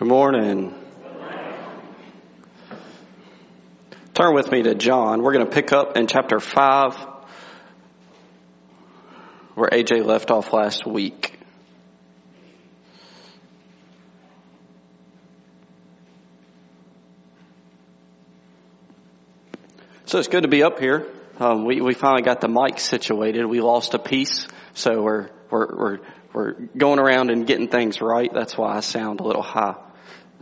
Good morning. Turn with me to John. We're going to pick up in chapter 5 where AJ left off last week. So it's good to be up here. Um, we, we finally got the mic situated. We lost a piece, so we're, we're, we're, we're going around and getting things right. That's why I sound a little high.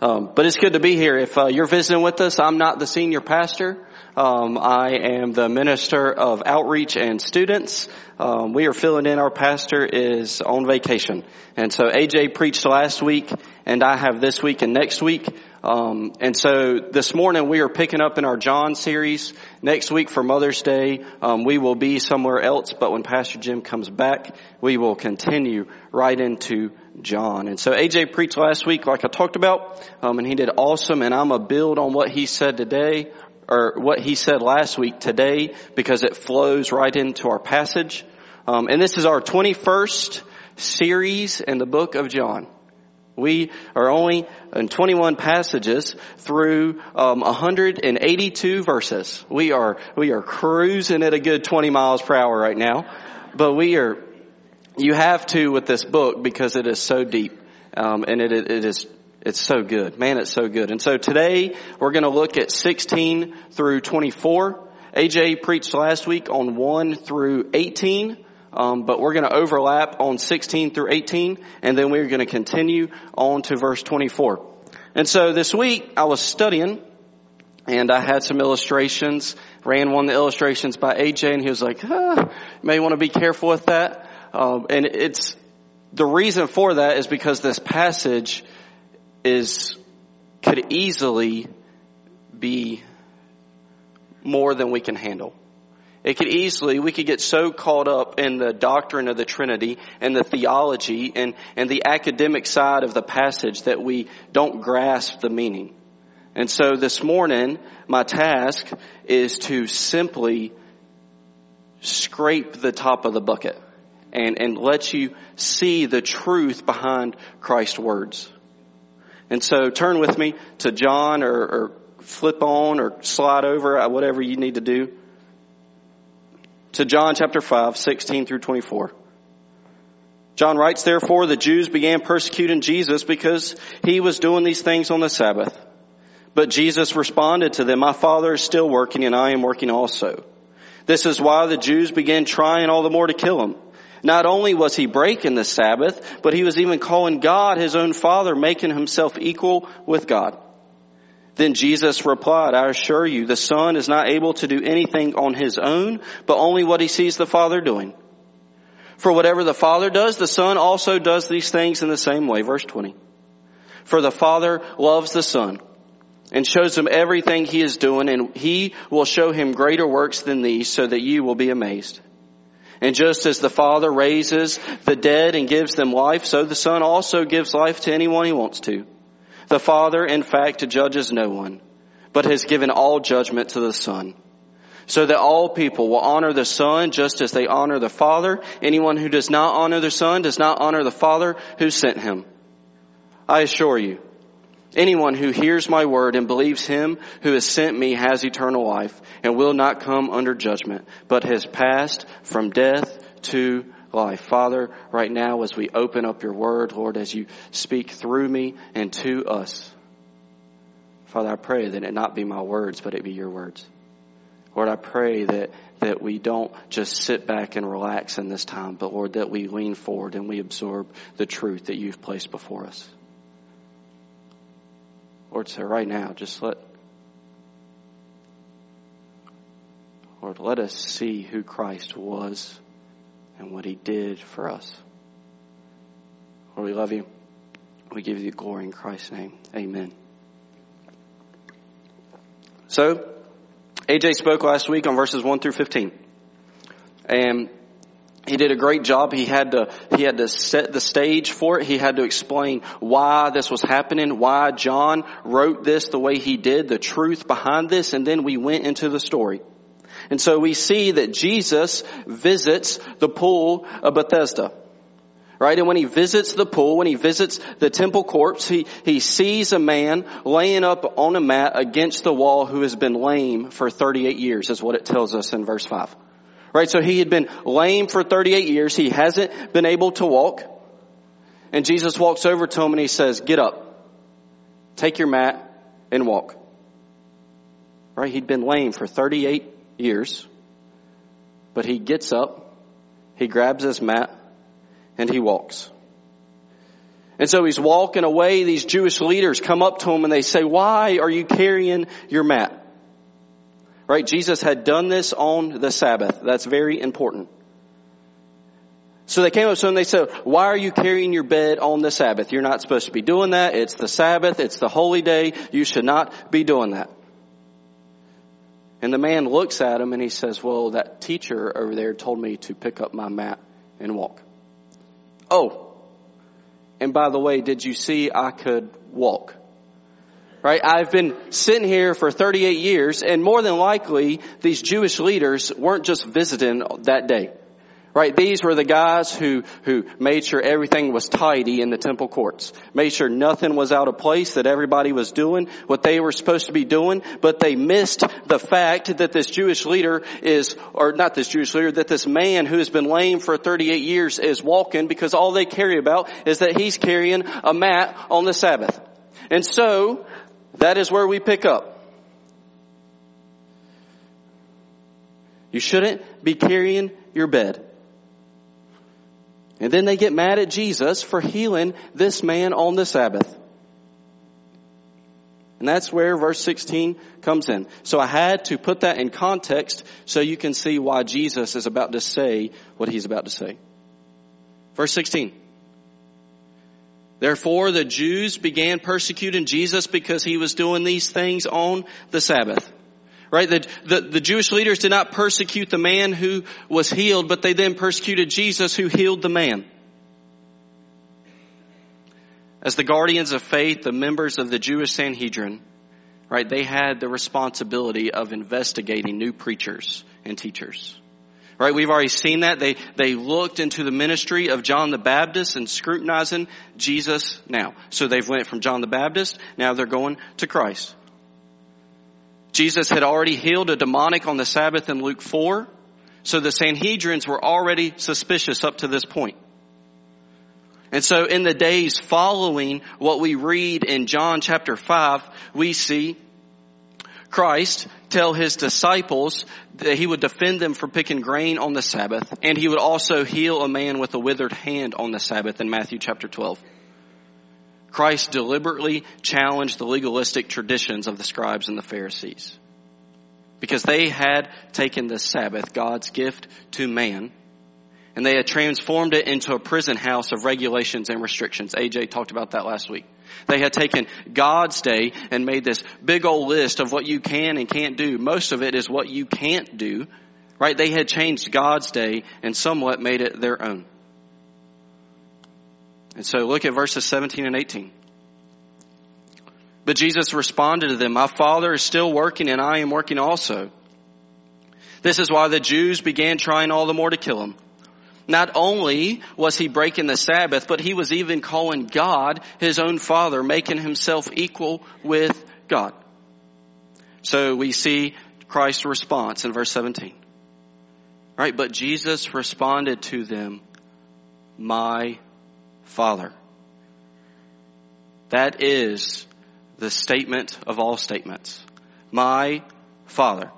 Um, but it's good to be here. If uh, you're visiting with us, I'm not the senior pastor. Um, I am the minister of outreach and students. Um, we are filling in. Our pastor is on vacation, and so AJ preached last week, and I have this week and next week. Um, and so this morning we are picking up in our John series. Next week for Mother's Day, um, we will be somewhere else, but when Pastor Jim comes back, we will continue right into John. And so AJ preached last week, like I talked about, um, and he did awesome. And I'm a build on what he said today, or what he said last week today, because it flows right into our passage. Um, and this is our 21st series in the book of John. We are only in 21 passages through um, 182 verses. We are we are cruising at a good 20 miles per hour right now, but we are. You have to with this book because it is so deep, um, and it, it is it's so good. Man, it's so good. And so today we're going to look at 16 through 24. AJ preached last week on 1 through 18. Um, but we're going to overlap on 16 through 18, and then we're going to continue on to verse 24. And so this week I was studying, and I had some illustrations. Ran one of the illustrations by AJ, and he was like, ah, "You may want to be careful with that." Um, and it's the reason for that is because this passage is could easily be more than we can handle. It could easily, we could get so caught up in the doctrine of the Trinity and the theology and, and the academic side of the passage that we don't grasp the meaning. And so this morning, my task is to simply scrape the top of the bucket and, and let you see the truth behind Christ's words. And so turn with me to John or, or flip on or slide over, whatever you need to do to John chapter 5, 16 through 24. John writes, therefore the Jews began persecuting Jesus because he was doing these things on the Sabbath. But Jesus responded to them, my Father is still working and I am working also. This is why the Jews began trying all the more to kill him. Not only was he breaking the Sabbath, but he was even calling God his own Father, making himself equal with God. Then Jesus replied, I assure you, the Son is not able to do anything on his own, but only what he sees the Father doing. For whatever the Father does, the Son also does these things in the same way. Verse 20. For the Father loves the Son and shows him everything he is doing and he will show him greater works than these so that you will be amazed. And just as the Father raises the dead and gives them life, so the Son also gives life to anyone he wants to. The Father, in fact, judges no one, but has given all judgment to the Son, so that all people will honor the Son just as they honor the Father. Anyone who does not honor the Son does not honor the Father who sent him. I assure you, anyone who hears my word and believes him who has sent me has eternal life and will not come under judgment, but has passed from death to life. Father, right now as we open up your word, Lord, as you speak through me and to us, Father, I pray that it not be my words, but it be your words. Lord, I pray that, that we don't just sit back and relax in this time, but Lord, that we lean forward and we absorb the truth that you've placed before us. Lord, so right now, just let, Lord, let us see who Christ was and what he did for us. Lord, we love you. We give you glory in Christ's name. Amen. So, AJ spoke last week on verses 1 through 15. And he did a great job. He had to, he had to set the stage for it. He had to explain why this was happening, why John wrote this the way he did, the truth behind this, and then we went into the story. And so we see that Jesus visits the pool of Bethesda. Right? And when he visits the pool, when he visits the temple courts, he, he sees a man laying up on a mat against the wall who has been lame for 38 years is what it tells us in verse 5. Right? So he had been lame for 38 years. He hasn't been able to walk. And Jesus walks over to him and he says, get up, take your mat and walk. Right? He'd been lame for 38 years, but he gets up, he grabs his mat, and he walks. And so he's walking away. These Jewish leaders come up to him and they say, why are you carrying your mat? Right? Jesus had done this on the Sabbath. That's very important. So they came up to him and they said, why are you carrying your bed on the Sabbath? You're not supposed to be doing that. It's the Sabbath. It's the holy day. You should not be doing that. And the man looks at him and he says, well, that teacher over there told me to pick up my mat and walk. Oh, and by the way, did you see I could walk? Right? I've been sitting here for 38 years and more than likely these Jewish leaders weren't just visiting that day. Right? These were the guys who, who made sure everything was tidy in the temple courts. Made sure nothing was out of place, that everybody was doing what they were supposed to be doing, but they missed the fact that this Jewish leader is, or not this Jewish leader, that this man who has been lame for 38 years is walking because all they carry about is that he's carrying a mat on the Sabbath. And so, that is where we pick up. You shouldn't be carrying your bed. And then they get mad at Jesus for healing this man on the Sabbath. And that's where verse 16 comes in. So I had to put that in context so you can see why Jesus is about to say what he's about to say. Verse 16. Therefore the Jews began persecuting Jesus because he was doing these things on the Sabbath. Right? The, the, the, Jewish leaders did not persecute the man who was healed, but they then persecuted Jesus who healed the man. As the guardians of faith, the members of the Jewish Sanhedrin, right, they had the responsibility of investigating new preachers and teachers. Right, we've already seen that. They, they looked into the ministry of John the Baptist and scrutinizing Jesus now. So they've went from John the Baptist, now they're going to Christ. Jesus had already healed a demonic on the Sabbath in Luke 4. So the Sanhedrins were already suspicious up to this point. And so in the days following what we read in John chapter 5, we see Christ tell his disciples that he would defend them from picking grain on the Sabbath, and he would also heal a man with a withered hand on the Sabbath in Matthew chapter 12. Christ deliberately challenged the legalistic traditions of the scribes and the Pharisees. Because they had taken the Sabbath, God's gift to man, and they had transformed it into a prison house of regulations and restrictions. AJ talked about that last week. They had taken God's day and made this big old list of what you can and can't do. Most of it is what you can't do, right? They had changed God's day and somewhat made it their own. And so look at verses 17 and 18. But Jesus responded to them, My Father is still working and I am working also. This is why the Jews began trying all the more to kill him. Not only was he breaking the Sabbath, but he was even calling God his own Father, making himself equal with God. So we see Christ's response in verse 17. Right, but Jesus responded to them, My Father. That is the statement of all statements. My Father.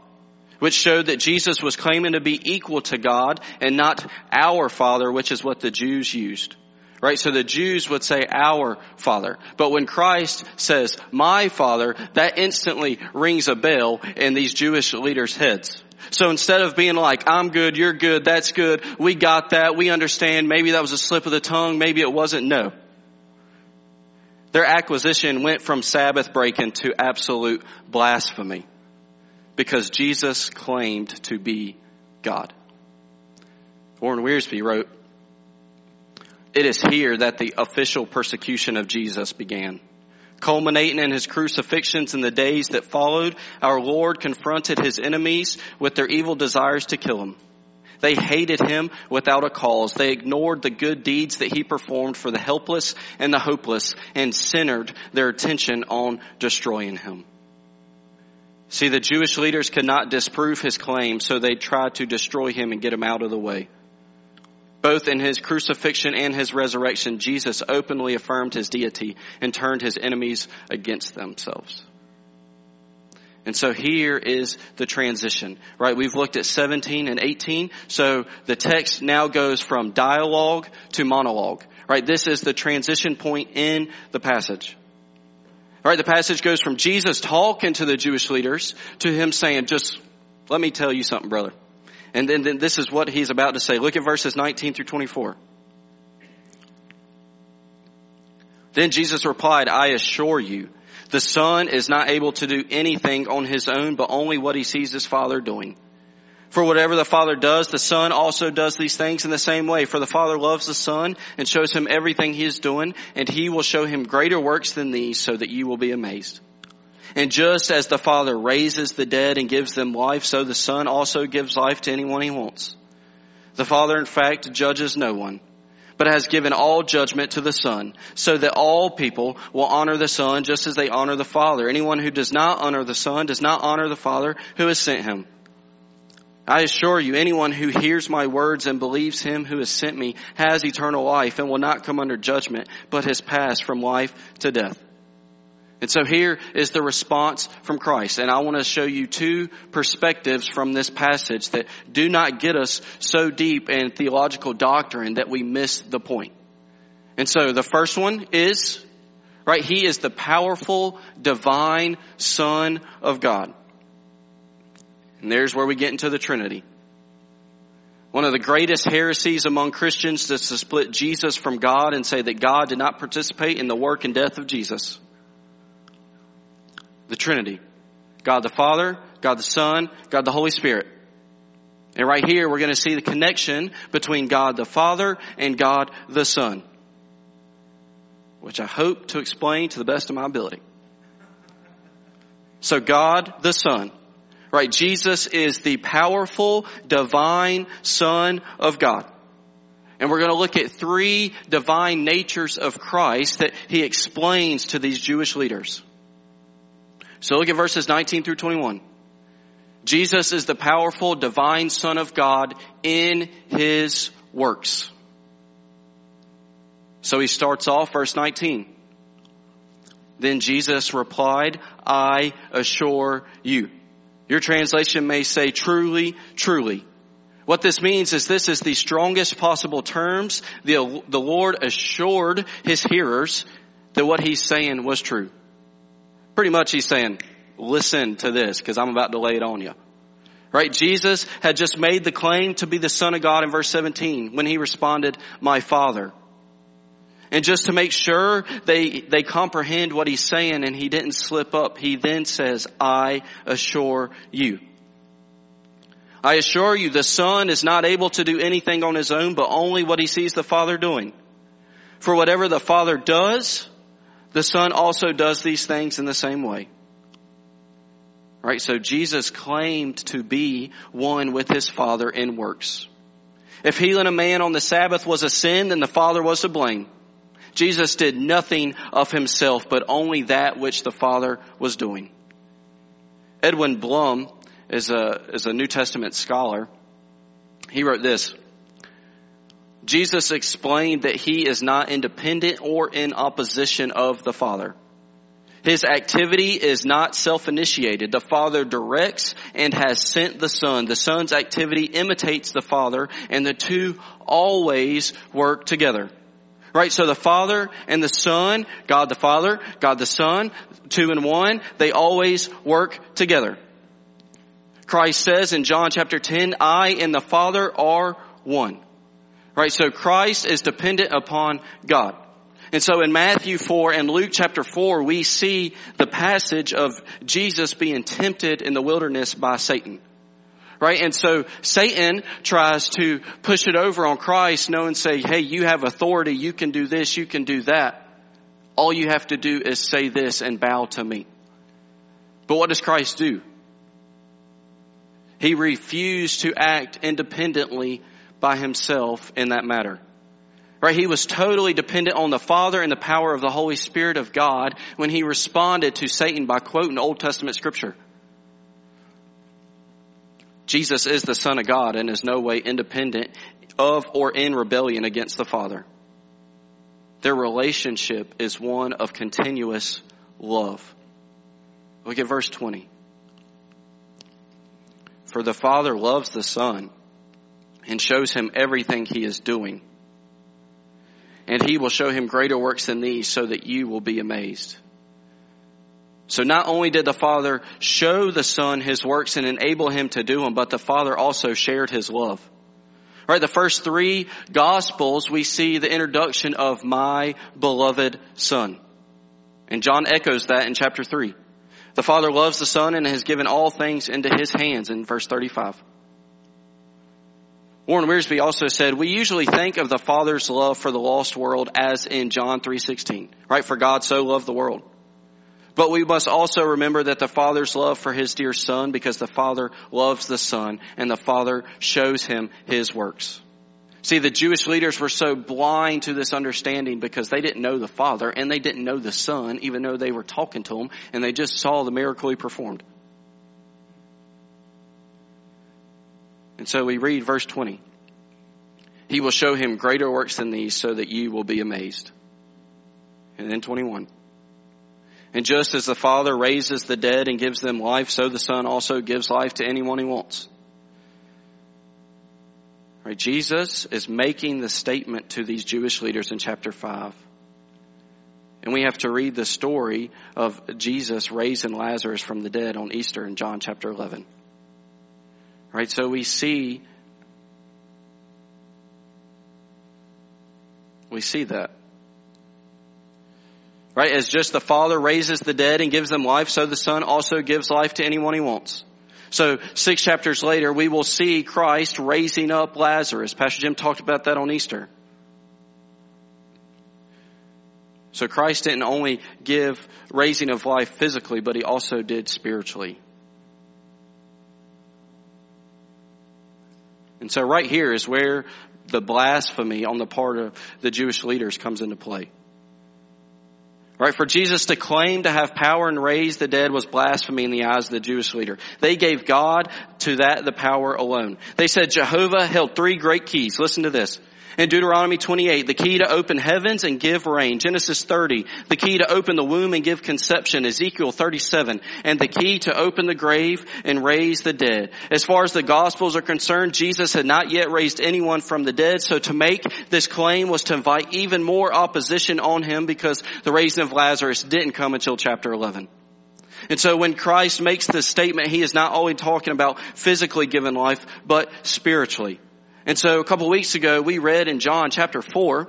Which showed that Jesus was claiming to be equal to God and not our Father, which is what the Jews used. Right? So the Jews would say our Father. But when Christ says my Father, that instantly rings a bell in these Jewish leaders' heads. So instead of being like, I'm good, you're good, that's good, we got that, we understand, maybe that was a slip of the tongue, maybe it wasn't, no. Their acquisition went from Sabbath breaking to absolute blasphemy because Jesus claimed to be God. Warren Wiersbe wrote, It is here that the official persecution of Jesus began. Culminating in his crucifixions in the days that followed, our Lord confronted his enemies with their evil desires to kill him. They hated him without a cause. They ignored the good deeds that he performed for the helpless and the hopeless and centered their attention on destroying him. See, the Jewish leaders could not disprove his claim, so they tried to destroy him and get him out of the way. Both in his crucifixion and his resurrection, Jesus openly affirmed his deity and turned his enemies against themselves. And so here is the transition, right? We've looked at 17 and 18. So the text now goes from dialogue to monologue, right? This is the transition point in the passage. All right, the passage goes from Jesus talking to the Jewish leaders to him saying, just let me tell you something, brother. And then, then this is what he's about to say. Look at verses 19 through 24. Then Jesus replied, I assure you, the son is not able to do anything on his own, but only what he sees his father doing. For whatever the Father does, the Son also does these things in the same way. For the Father loves the Son and shows him everything he is doing, and he will show him greater works than these so that you will be amazed. And just as the Father raises the dead and gives them life, so the Son also gives life to anyone he wants. The Father, in fact, judges no one, but has given all judgment to the Son, so that all people will honor the Son just as they honor the Father. Anyone who does not honor the Son does not honor the Father who has sent him. I assure you, anyone who hears my words and believes him who has sent me has eternal life and will not come under judgment, but has passed from life to death. And so here is the response from Christ. And I want to show you two perspectives from this passage that do not get us so deep in theological doctrine that we miss the point. And so the first one is, right, he is the powerful, divine Son of God. And there's where we get into the Trinity. One of the greatest heresies among Christians is to split Jesus from God and say that God did not participate in the work and death of Jesus. The Trinity. God the Father, God the Son, God the Holy Spirit. And right here we're going to see the connection between God the Father and God the Son. Which I hope to explain to the best of my ability. So God the Son Right? Jesus is the powerful, divine Son of God. And we're going to look at three divine natures of Christ that he explains to these Jewish leaders. So look at verses 19 through 21. Jesus is the powerful divine Son of God in his works. So he starts off verse 19. Then Jesus replied, I assure you. Your translation may say truly, truly. What this means is this is the strongest possible terms. The, the Lord assured his hearers that what he's saying was true. Pretty much he's saying, listen to this because I'm about to lay it on you. Right? Jesus had just made the claim to be the son of God in verse 17 when he responded, my father. And just to make sure they, they comprehend what he's saying and he didn't slip up, he then says, I assure you. I assure you the son is not able to do anything on his own, but only what he sees the father doing. For whatever the father does, the son also does these things in the same way. Right? So Jesus claimed to be one with his father in works. If healing a man on the Sabbath was a sin, then the father was to blame. Jesus did nothing of himself, but only that which the Father was doing. Edwin Blum is a, is a New Testament scholar. He wrote this. Jesus explained that he is not independent or in opposition of the Father. His activity is not self-initiated. The Father directs and has sent the Son. The Son's activity imitates the Father and the two always work together. Right? So the Father and the Son, God the Father, God the Son, two and one, they always work together. Christ says in John chapter 10, I and the Father are one. Right? So Christ is dependent upon God. And so in Matthew 4 and Luke chapter 4, we see the passage of Jesus being tempted in the wilderness by Satan right? And so Satan tries to push it over on Christ, know and say, hey, you have authority, you can do this, you can do that. All you have to do is say this and bow to me. But what does Christ do? He refused to act independently by himself in that matter. Right? He was totally dependent on the Father and the power of the Holy Spirit of God when he responded to Satan by quoting Old Testament scripture. Jesus is the Son of God and is no way independent of or in rebellion against the Father. Their relationship is one of continuous love. Look at verse 20. For the Father loves the Son and shows him everything he is doing and he will show him greater works than these so that you will be amazed. So not only did the Father show the Son his works and enable him to do them, but the Father also shared his love. Right, the first three Gospels, we see the introduction of my beloved Son. And John echoes that in chapter 3. The Father loves the Son and has given all things into his hands in verse 35. Warren Wiersbe also said, we usually think of the Father's love for the lost world as in John 3.16, right? For God so loved the world. But we must also remember that the Father's love for His dear Son because the Father loves the Son and the Father shows Him His works. See, the Jewish leaders were so blind to this understanding because they didn't know the Father and they didn't know the Son even though they were talking to Him and they just saw the miracle He performed. And so we read verse 20. He will show him greater works than these so that you will be amazed. And then 21. And just as the Father raises the dead and gives them life, so the Son also gives life to anyone he wants. Right? Jesus is making the statement to these Jewish leaders in chapter 5. And we have to read the story of Jesus raising Lazarus from the dead on Easter in John chapter 11. Right? So we see, we see that. Right? As just the Father raises the dead and gives them life, so the Son also gives life to anyone he wants. So six chapters later, we will see Christ raising up Lazarus. Pastor Jim talked about that on Easter. So Christ didn't only give raising of life physically, but he also did spiritually. And so right here is where the blasphemy on the part of the Jewish leaders comes into play. Right? For Jesus to claim to have power and raise the dead was blasphemy in the eyes of the Jewish leader. They gave God to that the power alone. They said Jehovah held three great keys. Listen to this. In Deuteronomy 28, the key to open heavens and give rain. Genesis 30, the key to open the womb and give conception. Ezekiel 37, and the key to open the grave and raise the dead. As far as the Gospels are concerned, Jesus had not yet raised anyone from the dead, so to make this claim was to invite even more opposition on him because the raising of Lazarus didn't come until chapter 11. And so when Christ makes this statement, he is not only talking about physically given life, but spiritually. And so a couple weeks ago, we read in John chapter 4,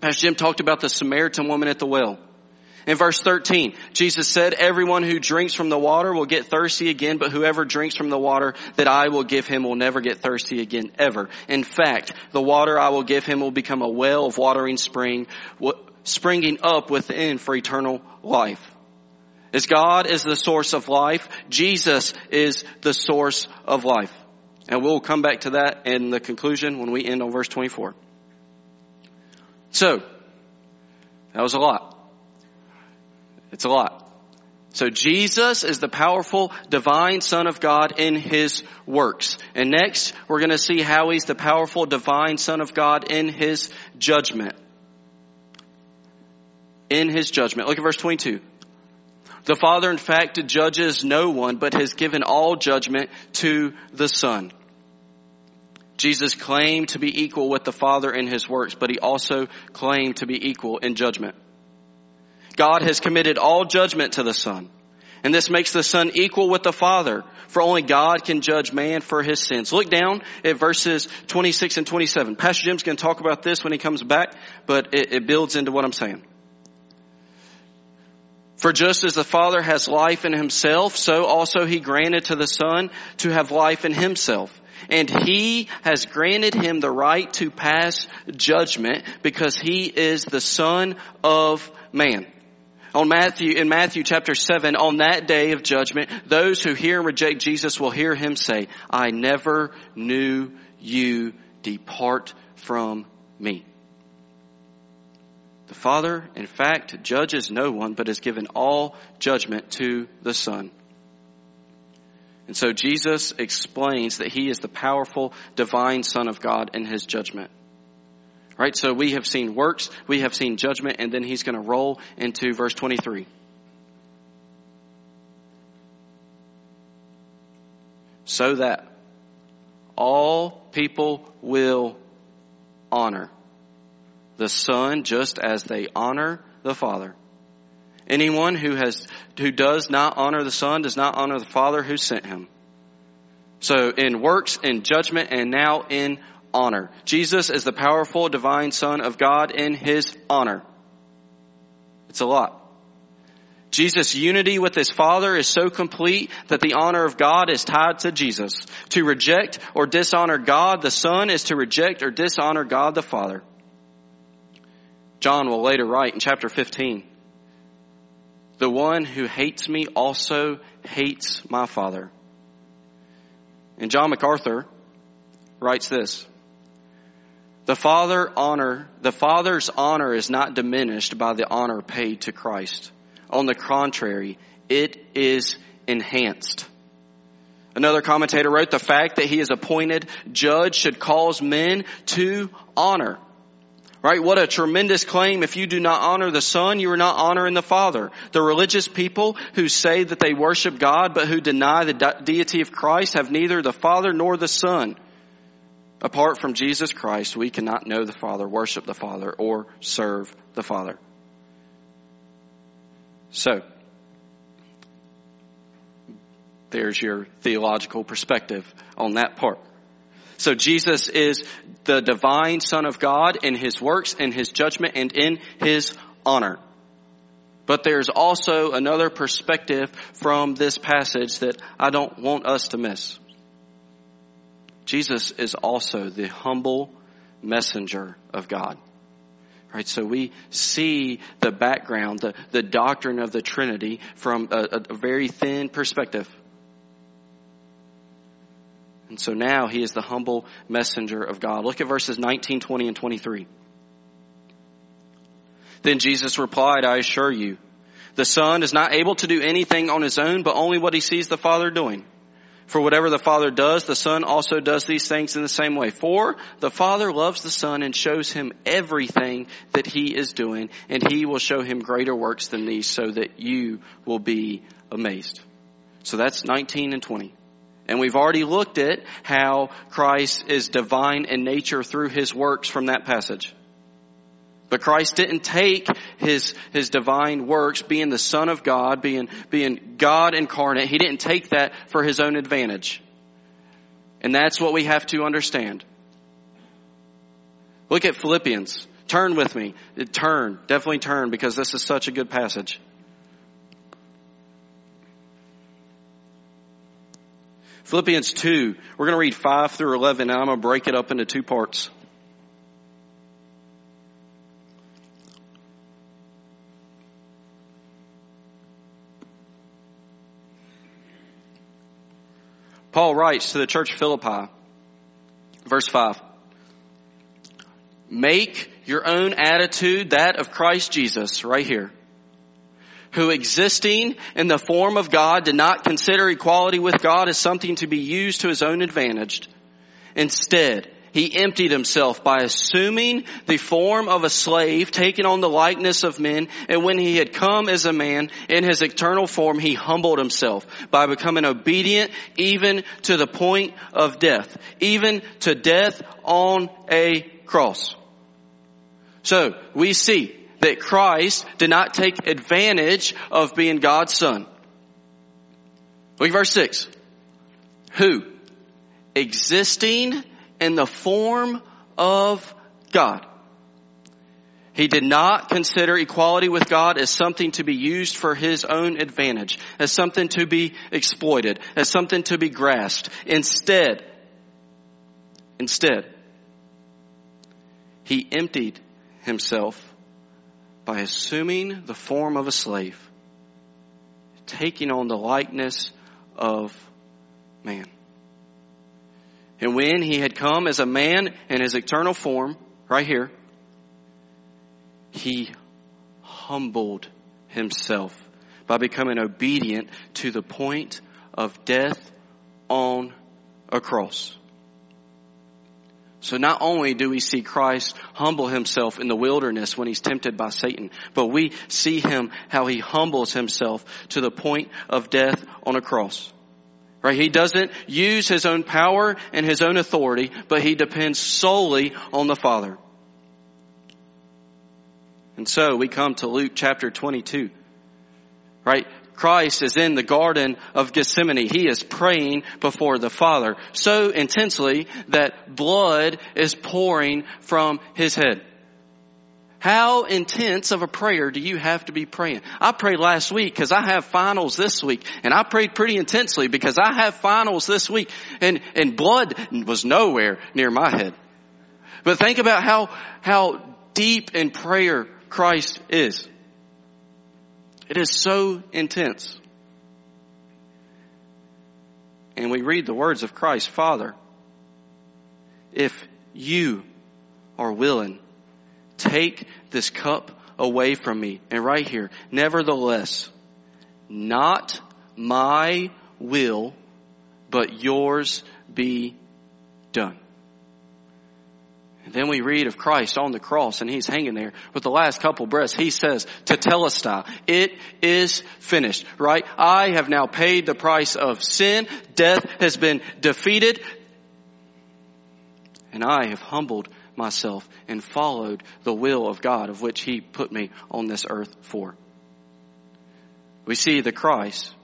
Pastor Jim talked about the Samaritan woman at the well. In verse 13, Jesus said, everyone who drinks from the water will get thirsty again, but whoever drinks from the water that I will give him will never get thirsty again, ever. In fact, the water I will give him will become a well of watering spring, springing up within for eternal life. As God is the source of life, Jesus is the source of life. And we'll come back to that in the conclusion when we end on verse 24. So, that was a lot. It's a lot. So Jesus is the powerful divine son of God in his works. And next, we're going to see how he's the powerful divine son of God in his judgment. In his judgment. Look at verse 22. The Father in fact judges no one, but has given all judgment to the Son. Jesus claimed to be equal with the Father in his works, but he also claimed to be equal in judgment. God has committed all judgment to the Son. And this makes the Son equal with the Father, for only God can judge man for his sins. Look down at verses 26 and 27. Pastor Jim's going to talk about this when he comes back, but it, it builds into what I'm saying. For just as the Father has life in himself, so also he granted to the Son to have life in himself and he has granted him the right to pass judgment because he is the son of man. On Matthew, in Matthew chapter 7, on that day of judgment, those who hear and reject Jesus will hear him say, I never knew you. Depart from me. The Father, in fact, judges no one, but has given all judgment to the Son. And so Jesus explains that he is the powerful divine Son of God in his judgment. Right? So we have seen works, we have seen judgment, and then he's going to roll into verse 23. So that all people will honor the Son just as they honor the Father. Anyone who has, who does not honor the Son does not honor the Father who sent him. So in works, in judgment, and now in honor. Jesus is the powerful divine Son of God in His honor. It's a lot. Jesus' unity with His Father is so complete that the honor of God is tied to Jesus. To reject or dishonor God the Son is to reject or dishonor God the Father. John will later write in chapter 15, the one who hates me also hates my Father. And John MacArthur writes this, the father honor, the father's honor is not diminished by the honor paid to Christ. On the contrary, it is enhanced. Another commentator wrote, the fact that he is appointed judge should cause men to honor. Right? What a tremendous claim. If you do not honor the Son, you are not honoring the Father. The religious people who say that they worship God but who deny the de- deity of Christ have neither the Father nor the Son. Apart from Jesus Christ, we cannot know the Father, worship the Father, or serve the Father. So, there's your theological perspective on that part. So Jesus is the divine Son of God in His works, in His judgment, and in His honor. But there's also another perspective from this passage that I don't want us to miss. Jesus is also the humble messenger of God. Right, so we see the background, the, the doctrine of the Trinity from a, a very thin perspective. And so now he is the humble messenger of God. Look at verses 19, 20, and 23. Then Jesus replied, I assure you, the Son is not able to do anything on his own, but only what he sees the Father doing. For whatever the Father does, the Son also does these things in the same way. For the Father loves the Son and shows him everything that he is doing, and he will show him greater works than these so that you will be amazed. So that's 19 and 20. And we've already looked at how Christ is divine in nature through his works from that passage. But Christ didn't take his, his divine works, being the Son of God, being, being God incarnate, he didn't take that for his own advantage. And that's what we have to understand. Look at Philippians. Turn with me. Turn. Definitely turn because this is such a good passage. Philippians 2, we're going to read 5 through 11 and I'm going to break it up into two parts. Paul writes to the church of Philippi, verse 5. Make your own attitude that of Christ Jesus, right here, who existing in the form of God did not consider equality with God as something to be used to his own advantage. Instead, he emptied himself by assuming the form of a slave, taking on the likeness of men, and when he had come as a man in his eternal form, he humbled himself by becoming obedient even to the point of death, even to death on a cross. So, we see that Christ did not take advantage of being God's son. Look at verse 6. Who? Existing in the form of God. He did not consider equality with God as something to be used for his own advantage, as something to be exploited, as something to be grasped. Instead, instead, he emptied himself by assuming the form of a slave, taking on the likeness of man. And when he had come as a man in his eternal form, right here, he humbled himself by becoming obedient to the point of death on a cross. So not only do we see Christ humble himself in the wilderness when he's tempted by Satan, but we see him how he humbles himself to the point of death on a cross. Right? He doesn't use his own power and his own authority, but he depends solely on the Father. And so we come to Luke chapter 22. Right? Christ is in the Garden of Gethsemane. He is praying before the Father so intensely that blood is pouring from his head. How intense of a prayer do you have to be praying? I prayed last week because I have finals this week and I prayed pretty intensely because I have finals this week and, and blood was nowhere near my head. But think about how, how deep in prayer Christ is. It is so intense. And we read the words of Christ, Father, if you are willing, take this cup away from me. And right here, nevertheless, not my will, but yours be done. And then we read of Christ on the cross and he's hanging there with the last couple breaths. He says to tetelestai, it is finished, right? I have now paid the price of sin. Death has been defeated. And I have humbled myself and followed the will of God of which he put me on this earth for. We see the Christ,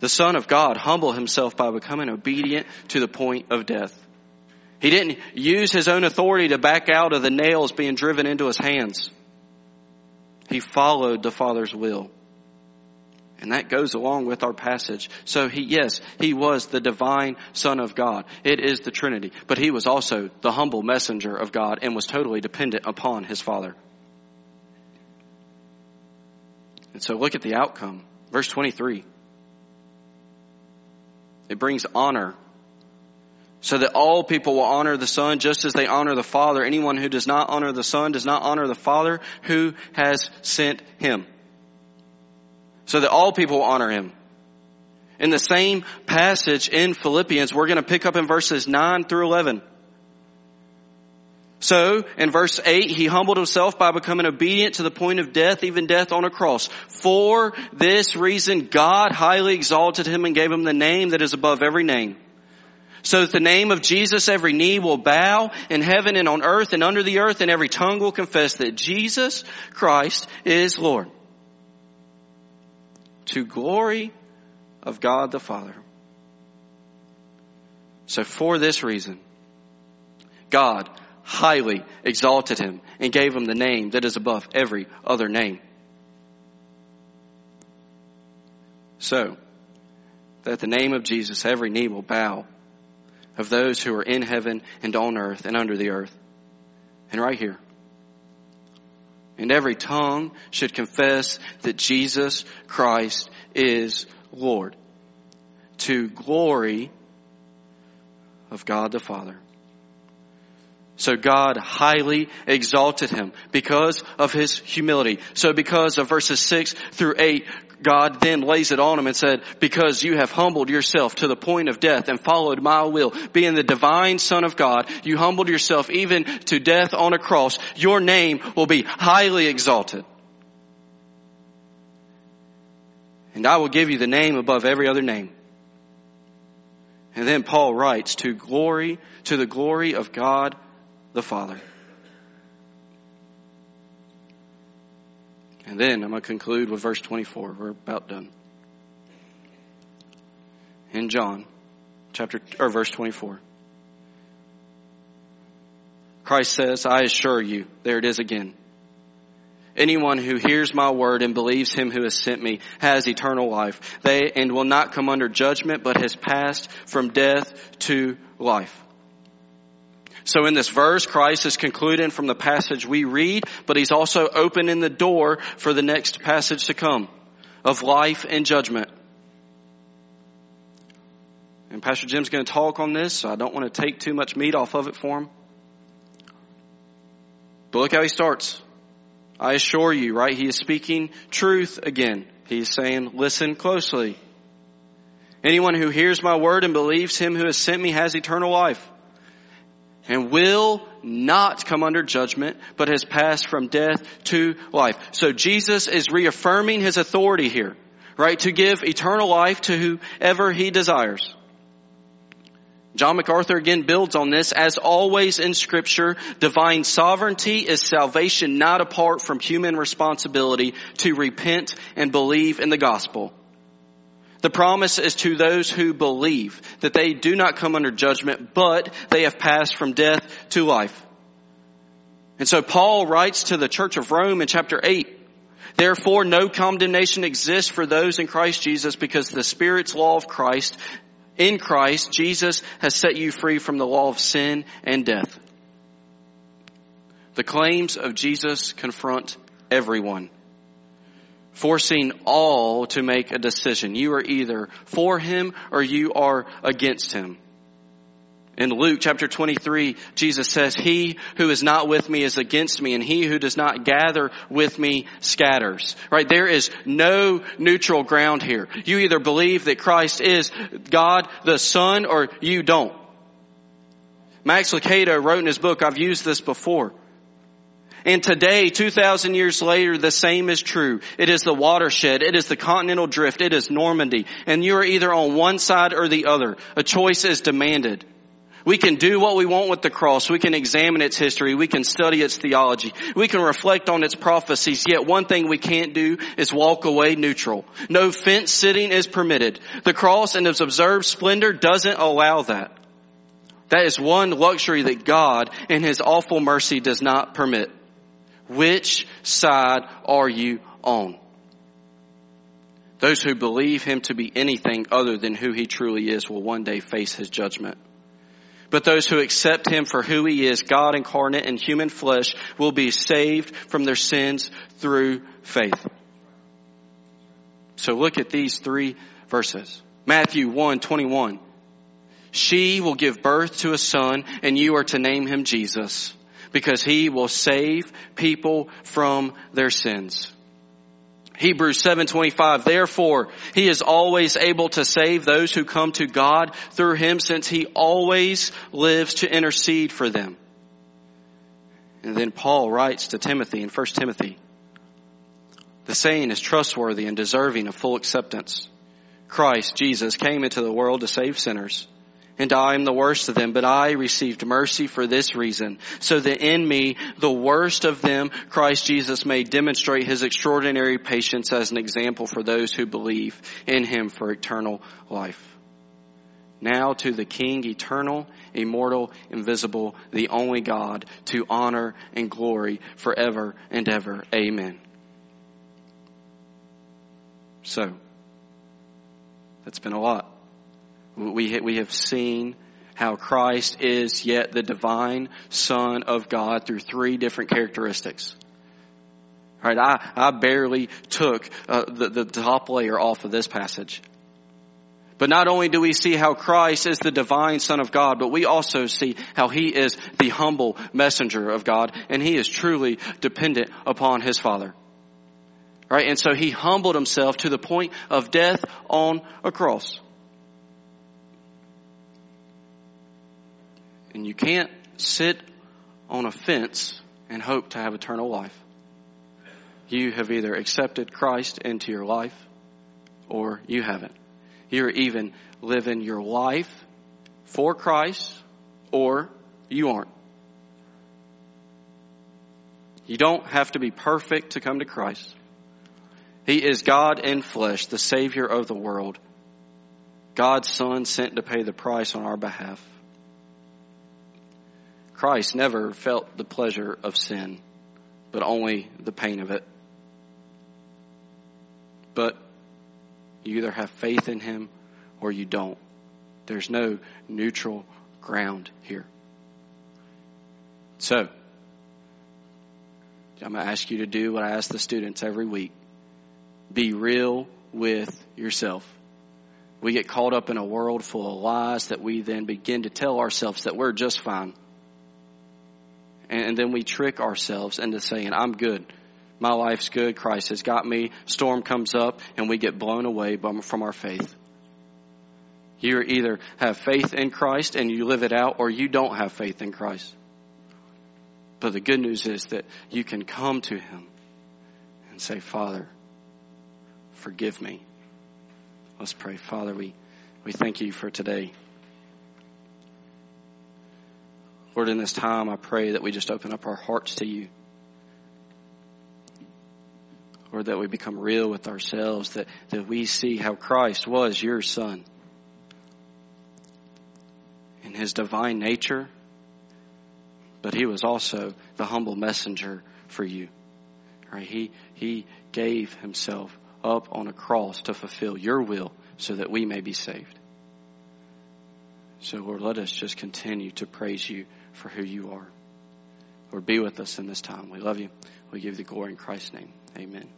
the Son of God, humble himself by becoming obedient to the point of death. He didn't use his own authority to back out of the nails being driven into his hands. He followed the Father's will. And that goes along with our passage. So he, yes, he was the divine Son of God. It is the Trinity. But he was also the humble messenger of God and was totally dependent upon his Father. And so look at the outcome. Verse 23. It brings honor so that all people will honor the Son just as they honor the Father. Anyone who does not honor the Son does not honor the Father who has sent him. So that all people will honor him. In the same passage in Philippians, we're going to pick up in verses 9 through 11. So, in verse 8, he humbled himself by becoming obedient to the point of death, even death on a cross. For this reason, God highly exalted him and gave him the name that is above every name so that the name of Jesus every knee will bow in heaven and on earth and under the earth and every tongue will confess that Jesus Christ is Lord. To glory of God the Father. So for this reason, God highly exalted him and gave him the name that is above every other name. So, that the name of Jesus every knee will bow of those who are in heaven and on earth and under the earth. And right here. And every tongue should confess that Jesus Christ is Lord to glory of God the Father. So God highly exalted him because of his humility. So because of verses 6 through 8, God then lays it on him and said, because you have humbled yourself to the point of death and followed my will, being the divine son of God, you humbled yourself even to death on a cross, your name will be highly exalted. And I will give you the name above every other name. And then Paul writes, to glory, to the glory of God the Father. And then I'm going to conclude with verse 24. We're about done. In John chapter or verse 24. Christ says, I assure you, there it is again. Anyone who hears my word and believes him who has sent me has eternal life. They and will not come under judgment, but has passed from death to life. So in this verse, Christ is concluding from the passage we read, but he's also opening the door for the next passage to come of life and judgment. And Pastor Jim's going to talk on this, so I don't want to take too much meat off of it for him. But look how he starts. I assure you, right? He is speaking truth again. He's saying, listen closely. Anyone who hears my word and believes him who has sent me has eternal life and will not come under judgment, but has passed from death to life. So Jesus is reaffirming his authority here, right? To give eternal life to whoever he desires. John MacArthur again builds on this. As always in scripture, divine sovereignty is salvation not apart from human responsibility to repent and believe in the gospel. The promise is to those who believe that they do not come under judgment, but they have passed from death to life. And so Paul writes to the church of Rome in chapter 8, Therefore no condemnation exists for those in Christ Jesus because the Spirit's law of Christ in Christ, Jesus has set you free from the law of sin and death. The claims of Jesus confront everyone, forcing all to make a decision. You are either for him or you are against him. In Luke chapter 23, Jesus says, He who is not with me is against me, and he who does not gather with me scatters. Right? There is no neutral ground here. You either believe that Christ is God the Son or you don't. Max Lucado wrote in his book, I've used this before. And today, 2,000 years later, the same is true. It is the watershed. It is the continental drift. It is Normandy. And you are either on one side or the other. A choice is demanded. We can do what we want with the cross. We can examine its history. We can study its theology. We can reflect on its prophecies. Yet one thing we can't do is walk away neutral. No fence sitting is permitted. The cross and its observed splendor doesn't allow that. That is one luxury that God in His awful mercy does not permit. Which side are you on? Those who believe Him to be anything other than who He truly is will one day face His judgment. But those who accept him for who he is, God incarnate in human flesh, will be saved from their sins through faith. So look at these three verses. Matthew 1, 21. She will give birth to a son and you are to name him Jesus because he will save people from their sins. Hebrews 7:25 Therefore he is always able to save those who come to God through him since he always lives to intercede for them. And then Paul writes to Timothy in 1 Timothy The saying is trustworthy and deserving of full acceptance. Christ Jesus came into the world to save sinners and I am the worst of them, but I received mercy for this reason, so that in me, the worst of them, Christ Jesus may demonstrate his extraordinary patience as an example for those who believe in him for eternal life. Now to the King, eternal, immortal, invisible, the only God, to honor and glory forever and ever. Amen. So, that's been a lot. We, we have seen how Christ is yet the divine Son of God through three different characteristics. Right, I, I barely took uh, the, the top layer off of this passage. But not only do we see how Christ is the divine Son of God, but we also see how He is the humble messenger of God, and He is truly dependent upon His Father. Right? And so He humbled Himself to the point of death on a cross. And you can't sit on a fence and hope to have eternal life. You have either accepted Christ into your life or you haven't. You're even living your life for Christ or you aren't. You don't have to be perfect to come to Christ. He is God in flesh, the Savior of the world. God's Son sent to pay the price on our behalf. Christ never felt the pleasure of sin, but only the pain of it. But you either have faith in him or you don't. There's no neutral ground here. So, I'm going to ask you to do what I ask the students every week. Be real with yourself. We get caught up in a world full of lies that we then begin to tell ourselves that we're just fine. And then we trick ourselves into saying, I'm good. My life's good. Christ has got me. Storm comes up and we get blown away from our faith. You either have faith in Christ and you live it out or you don't have faith in Christ. But the good news is that you can come to Him and say, Father, forgive me. Let's pray. Father, we, we thank you for today. Lord, in this time, I pray that we just open up our hearts to you. Lord, that we become real with ourselves, that, that we see how Christ was your Son. In his divine nature, but he was also the humble messenger for you. Right? He, he gave himself up on a cross to fulfill your will so that we may be saved. So, Lord, let us just continue to praise you for who you are. Lord, be with us in this time. We love you. We give you the glory in Christ's name. Amen.